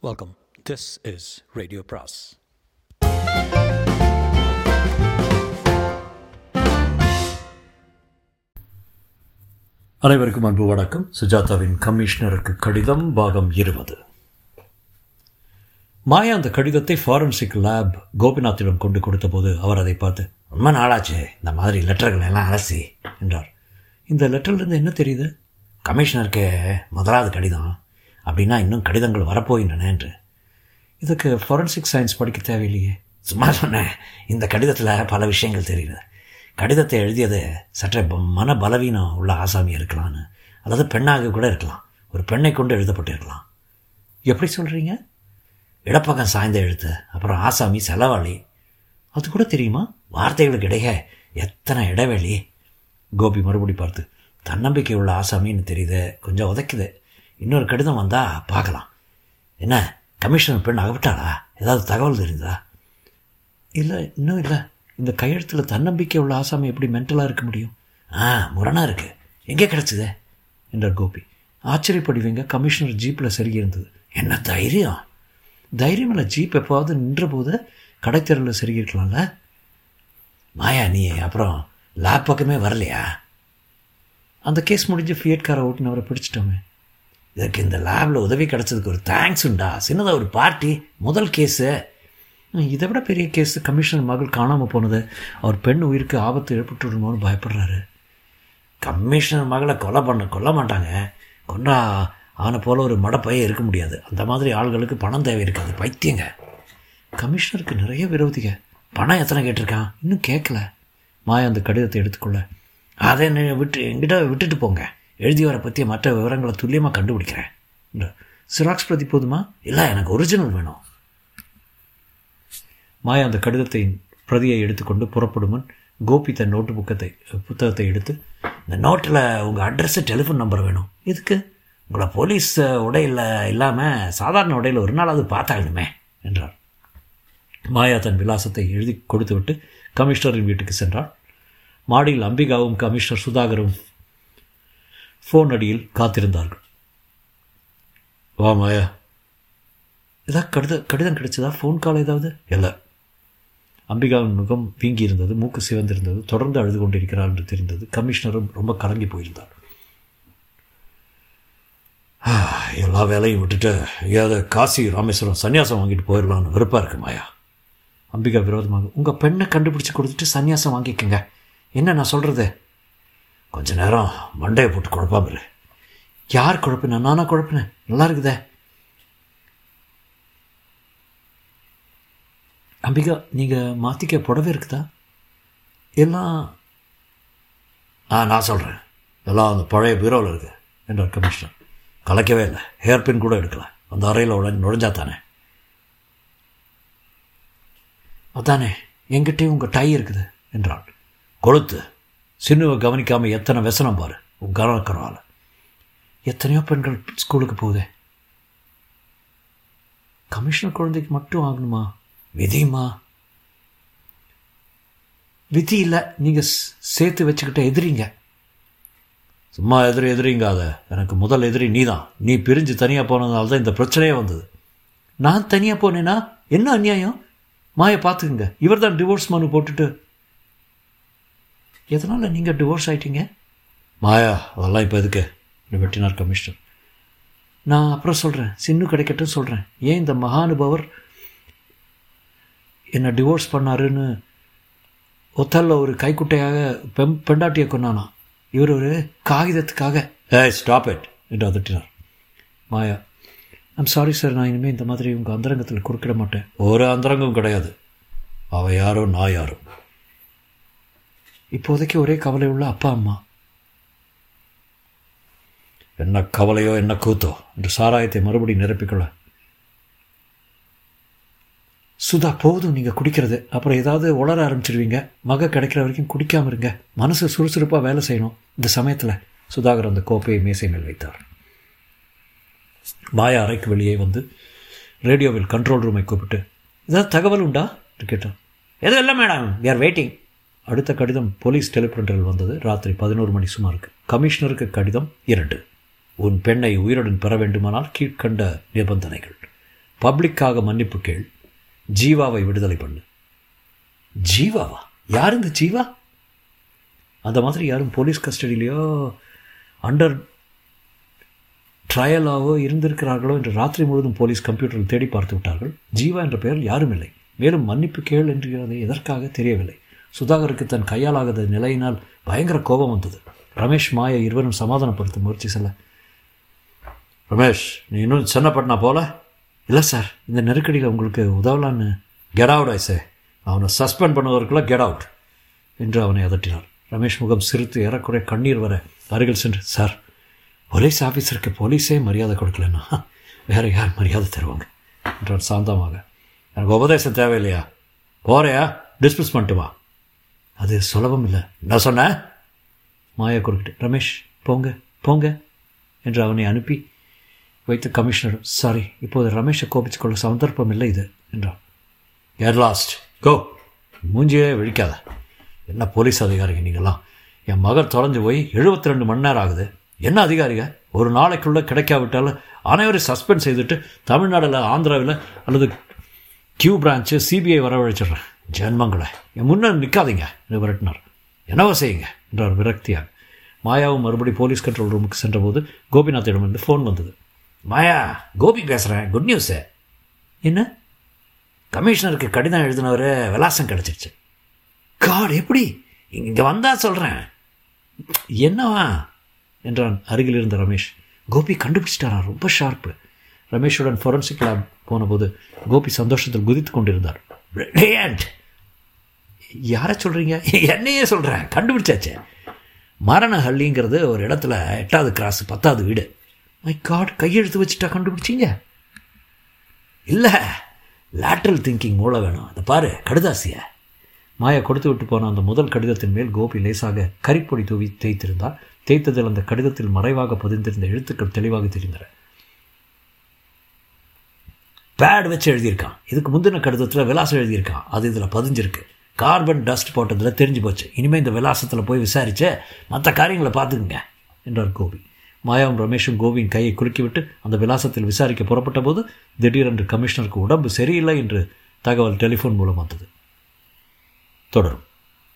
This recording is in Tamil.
வெல்கம் திஸ் இஸ் ரேடியோ பிராஸ் அனைவருக்கும் அன்பு வணக்கம். சுஜாதாவின் கமிஷனருக்கு கடிதம் பாகம் இருபது. மாயா அந்த கடிதத்தை ஃபாரன்சிக் லேப் கோபிநாத்திடம் கொண்டு கொடுத்தபோது அவர் அதை பார்த்து ரொம்ப நாளாச்சு இந்த மாதிரி லெட்டர்கள் எல்லாம் அலசி என்றார். இந்த லெட்டர்லேருந்து என்ன தெரியுது? கமிஷனருக்கு முதலாவது கடிதம். அப்படின்னா இன்னும் கடிதங்கள் வரப்போகின்றன என்று. இதுக்கு ஃபாரன்சிக் சயின்ஸ் படிக்க தேவையில்லையே. சும்மா சொன்னேன். இந்த கடிதத்தில் பல விஷயங்கள் தெரியுது கடிதத்தை எழுதியது சற்றே மன பலவீனம் உள்ள ஆசாமி இருக்கலாம்னு அதாவது பெண்ணாக கூட இருக்கலாம். ஒரு பெண்ணை கொண்டு எழுதப்பட்டிருக்கலாம். எப்படி சொல்கிறீங்க இடப்பக்கம் சாய்ந்த எழுத்து அப்புறம் ஆசாமி செலவாளி. அது கூட தெரியுமா? வார்த்தைகளுக்கு இடையே எத்தனை இடைவெளி? கோபி மறுபடி பார்த்து தன்னம்பிக்கை உள்ள ஆசாமின்னு தெரியுது கொஞ்சம் உதைக்குது. இன்னொரு கடிதம் வந்தால் பார்க்கலாம். என்ன கமிஷனர் பெண் அகப்பட்டாளா? ஏதாவது தகவல் தெரியுதா இல்லை இன்னும் இல்லை. இந்த கையெழுத்தில் தன்னம்பிக்கை உள்ள ஆசாமி எப்படி மென்டலாக இருக்க முடியும்? ஆ முரணாக இருக்குது எங்கே கிடச்சிதே? என்றார் கோபி. ஆச்சரியப்படுவீங்க கமிஷனர் ஜீப்பில் சருகி இருந்தது என்ன தைரியம்? தைரியம் இல்லை ஜீப் எப்போவாவது நின்ற போது கடைத்தெருவில் செருகிருக்கலாம்ல மாயா நீ அப்புறம் லேப் பக்கமே வரலையா? அந்த கேஸ் முடிஞ்சு ஃபியட் காரை ஓட்டுனவரை பிடிச்சிட்டோமே. இதற்கு இந்த லேபில் உதவி கிடச்சதுக்கு ஒரு தேங்க்ஸ் உண்டா? சின்னதாக ஒரு பார்ட்டி முதல் கேஸு இதை விட பெரிய கேஸ் கமிஷனர் மகள் காணாமல் போனது. அவர் பெண் உயிருக்கு ஆபத்து ஏற்பட்டுடுமோன்னு பயப்படுறாரு. கமிஷனர் மகளை கொலை பண்ண கொல்ல மாட்டாங்க. கொண்டா அவனை போல் ஒரு மடப்பையே இருக்க முடியாது. அந்த மாதிரி ஆள்களுக்கு பணம் தேவை இருக்காது. பைத்தியங்க. கமிஷனருக்கு நிறைய விரோதிக. பணம் எத்தனை கேட்டிருக்கான்? இன்னும் கேட்கல. மாயா அந்த கடிதத்தை எடுத்துக்கொள்ள. அதை விட்டு என்கிட்ட விட்டுட்டு போங்க. எழுதியவரை பற்றிய மற்ற விவரங்களை துல்லியமாக கண்டுபிடிக்கிறேன். சிராக்ஸ் பிரதி போதுமா? இல்லை எனக்கு ஒரிஜினல் வேணும். மாயா அந்த கடிதத்தை பிரதியை எடுத்துக்கொண்டு புறப்படும் முன் கோபி தன் நோட்டு புக்கத்தை புத்தகத்தை எடுத்து இந்த நோட்டில் உங்கள் அட்ரஸு டெலிஃபோன் நம்பர் வேணும். இதுக்கு உங்களை போலீஸ் உடையில் இல்லாமல் சாதாரண உடையில் ஒரு நாளாவது பார்த்தாகணுமே என்றார். மாயா தன் விலாசத்தை எழுதி கொடுத்துவிட்டு கமிஷனரின் வீட்டுக்கு சென்றார் மாடியில் அம்பிகாவும் கமிஷனர் சுதாகரும் ஃபோன் அடியில் காத்திருந்தார்கள். வா மாயா. ஏதாவது கடித கடிதம் கிடைச்சதா? ஃபோன் கால் ஏதாவது? இல்லை. அம்பிகாவின் முகம் வீங்கி இருந்தது மூக்கு சிவந்திருந்தது தொடர்ந்து அழுது கொண்டிருக்கிறார் என்று தெரிந்தது. கமிஷனரும் ரொம்ப கலங்கி போயிருந்தார். "ஆ, எல்லா வேலையும் விட்டுட்டு ஏதாவது காசி ராமேஸ்வரம் சன்னியாசம் வாங்கிட்டு போயிடலாம்னு விருப்பம் இருக்கு மாயா. அம்பிகா விரோதமாக உங்கள் பெண்ணை கண்டுபிடிச்சி கொடுத்துட்டு சன்னியாசம் வாங்கிக்கோங்க. என்ன நான் சொல்கிறது கொஞ்ச நேரம் மண்டையை போட்டு குழப்பாம யார் குழப்பினா? நானா குழப்பினேன். நல்லா இருக்குதே. அம்பிகா நீங்கள் மாற்றிக்க புடவை இருக்குதா? எல்லாம் ஆ நான் சொல்கிறேன் எல்லாம் அந்த பழைய பீரோவில் இருக்கு என்றார் கமிஷனர். கலைக்கவே இல்லை. ஹேர் பின் கூட எடுக்கல அந்த அறையில் உடனே நுழைஞ்சா தானே. அதானே என்கிட்டயும் உங்கள் டை இருக்குது என்றாள். கொளுத்து. சின்னுவை கவனிக்காமல் எத்தனை விசனம் பாரு. உன் கவனக்கரவால எத்தனையோ பெண்கள் ஸ்கூலுக்கு போகுதே. கமிஷனர் குழந்தைக்கு மட்டும் ஆகணுமா? விதியுமா? விதி இல்லை நீங்கள் சேர்த்து வச்சுக்கிட்ட எதிரிங்க. சும்மா எதிரி எதிரிங்காத. எனக்கு முதல் எதிரி நீ தான் நீ பிரிஞ்சு தனியாக போனதுனால தான் இந்த பிரச்சனையே வந்தது. நான் தனியாக போனேன்னா என்ன அநியாயம்? மாயை பார்த்துக்குங்க இவர் தான் டிவோர்ஸ் மனு போட்டுட்டு எதனால் நீங்கள் டிவோர்ஸ் ஆயிட்டீங்க? மாயா அதெல்லாம் இப்போ எதுக்கு? வெட்டினார் கமிஷனர் நான் அப்புறம் சொல்கிறேன் சின்னு கிடைக்கட்டும் சொல்கிறேன் ஏன் இந்த மகானுபவர் என்னை டிவோர்ஸ் பண்ணாருன்னு ஒத்தல்ல ஒரு கைக்குட்டையாக பெம் பெண்டாட்டியை கொண்டானா இவர் ஒரு காகிதத்துக்காக. ஏ ஸ்டாப் இட் என்று அதட்டினார். மாயா ஐம் சாரி சார் நான் இனிமேல் இந்த மாதிரி உங்கள் அந்தரங்கத்தில் குறுக்கிட மாட்டேன். ஒரு அந்தரங்கம் கிடையாது. அவ யாரோ நான் யாரோ. இப்போதைக்கு ஒரே கவலை உள்ள அப்பா அம்மா. என்ன கவலையோ என்ன கூத்தோ என்று சாராயத்தை மறுபடி நிரப்பிக்கொள்ள. சுதா போதும் நீங்கள் குடிக்கிறது. அப்புறம் ஏதாவது உளர ஆரம்பிச்சிருவீங்க. மக கிடைக்கிற வரைக்கும் குடிக்காம இருங்க. மனசு சுறுசுறுப்பாக வேலை செய்யணும். இந்த சமயத்தில் சுதாகர் அந்த கோப்பையை மேசை மேல் வைத்தார். மாயா அறைக்கு வெளியே வந்து ரேடியோவில் கண்ட்ரோல் ரூமை கூப்பிட்டு ஏதாவது தகவல் உண்டா? என்று கேட்டான் எதுவும் இல்லை மேடம் வி ஆர் வெயிட்டிங் அடுத்த கடிதம் போலீஸ் டெலிபிரிண்டரில் வந்தது ராத்திரி பதினோரு மணி சுமாருக்கு. கமிஷனருக்கு கடிதம் இரண்டு. உன் பெண்ணை உயிருடன் பெற வேண்டுமானால் கீழ்க்கண்ட நிபந்தனைகள். பப்ளிக்காக மன்னிப்பு கேள். ஜீவாவை விடுதலை பண்ணு. ஜீவாவா? யார் இந்த ஜீவா? அந்த மாதிரி யாரும் போலீஸ் கஸ்டடியிலையோ அண்டர் ட்ரையலாகவோ இருந்திருக்கிறார்களோ என்று ராத்திரி முழுவதும் போலீஸ் கம்ப்யூட்டரில் தேடி பார்த்து விட்டார்கள். ஜீவா என்ற பெயரில் யாரும் இல்லை. மேலும் மன்னிப்பு கேள் என்கிறதை எதற்காக தெரியவில்லை. சுதாகருக்கு தன் கையாலாகாத நிலையினால் பயங்கர கோபம் வந்தது. ரமேஷ் மாயை இருவரும் சமாதானப்படுத்த முயற்சி செல்ல ரமேஷ் நீ இன்னும் சென்னப்பட்டனா போல? இல்லை சார் இந்த நெருக்கடியில் உங்களுக்கு உதவலான்னு. கெட் அவுட் ஆயிசே அவனை சஸ்பெண்ட் பண்ணுவதற்குள்ள கெட் அவுட் என்று அவனை அதட்டினார் ரமேஷ் முகம் சிரித்து ஏறக்குறைய கண்ணீர் வர அருகில் சென்று சார் போலீஸ் ஆஃபீஸருக்கு போலீஸே மரியாதை கொடுக்கலன்னா வேறு யார் மரியாதை தருவாங்க? என்றான் சாந்தமாக. எனக்கு உபதேசம் தேவையில்லையா? போகிறையா டிஸ்மிஸ் பண்ணிட்டுமா அது சுலபம் இல்லை. என்ன சொன்ன மாயா குறுக்கிட்டு ரமேஷ் போங்க போங்க என்று அவனை அனுப்பி வைத்து கமிஷனர் சாரி இப்போது ரமேஷை கோபிச்சு கொள்ள சந்தர்ப்பம் இல்லை இது என்றான். ஏர் லாஸ்ட் கோ மூஞ்சியே விழிக்காத. என்ன போலீஸ் அதிகாரிங்க நீங்களாம் என் மகள் தொலைஞ்சு போய் எழுபத்தி ரெண்டு மணி நேரம் ஆகுது. என்ன அதிகாரிங்க? ஒரு நாளைக்குள்ளே கிடைக்காவிட்டாலும் அனைவரையும் சஸ்பெண்ட் செய்துட்டு தமிழ்நாடில் ஆந்திராவில் அல்லது கியூ பிரான்ச்சு சிபிஐ வரவழைச்சிடுறேன். ஜென்மங்களை என் முன்னே நிற்காதீங்க என்று விரட்டினார். என்னவோ செய்யுங்க என்றார் விரக்தியாக மாயாவும் மறுபடி போலீஸ் கண்ட்ரோல் ரூமுக்கு சென்றபோது கோபிநாத்திடமிருந்து ஃபோன் வந்தது. மாயா கோபி பேசுகிறேன் குட் நியூஸு என்ன? கமிஷனருக்கு கடிதம் எழுதினவர் விலாசம் கிடச்சிருச்சு. காட் எப்படி? இங்கே வந்தால் சொல்கிறேன் என்னவா? என்றான் அருகில் இருந்த ரமேஷ். கோபி கண்டுபிடிச்சிட்டாரா? ரொம்ப ஷார்ப்பு ரமேஷுடன் ஃபொரன்சிக் லேப் போனபோது கோபி சந்தோஷத்தில் குதித்து கொண்டிருந்தார். பிரில்லியன்ட் யாரை சொல்கிறீங்க என்னையே சொல்கிறேன் கண்டுபிடிச்சாச்சே. மரணஹள்ளிங்கிறது ஒரு இடத்துல எட்டாவது கிராஸ் பத்தாவது வீடு. மை காட் கையெழுத்து வச்சுட்டா கண்டுபிடிச்சிங்க? இல்லை. லேட்ரல் திங்கிங் மூளை வேணும். அதை பாரு கடுதாசிய. மாயா கொடுத்து விட்டு போன அந்த முதல் கடிதத்தின் மேல் கோபி லேசாக கரிப்பொடி தூவி தேய்த்திருந்தார். தேய்த்ததில் அந்த கடிதத்தில் மறைவாக பதிந்திருந்த எழுத்துக்கள் தெளிவாக தெரிந்தன. பேட் வச்சு எழுதியிருக்கான். இதுக்கு முந்தின கடிதத்தில் விலாசம் எழுதியிருக்கான். அது இதில் பதிஞ்சிருக்கு. கார்பன் டஸ்ட் போட்டதில் தெரிஞ்சு போச்சு. இனிமேல் இந்த விலாசத்தில் போய் விசாரிச்சு மற்ற காரியங்களை பார்த்துக்குங்க என்றார் கோபி. மாயாவும் ரமேஷும் கோபியின் கையை குலுக்கிவிட்டு அந்த விலாசத்தில் விசாரிக்க புறப்பட்ட போது திடீரென்று கமிஷனருக்கு உடம்பு சரியில்லை என்று தகவல் டெலிஃபோன் மூலம் வந்தது. தொடரும்.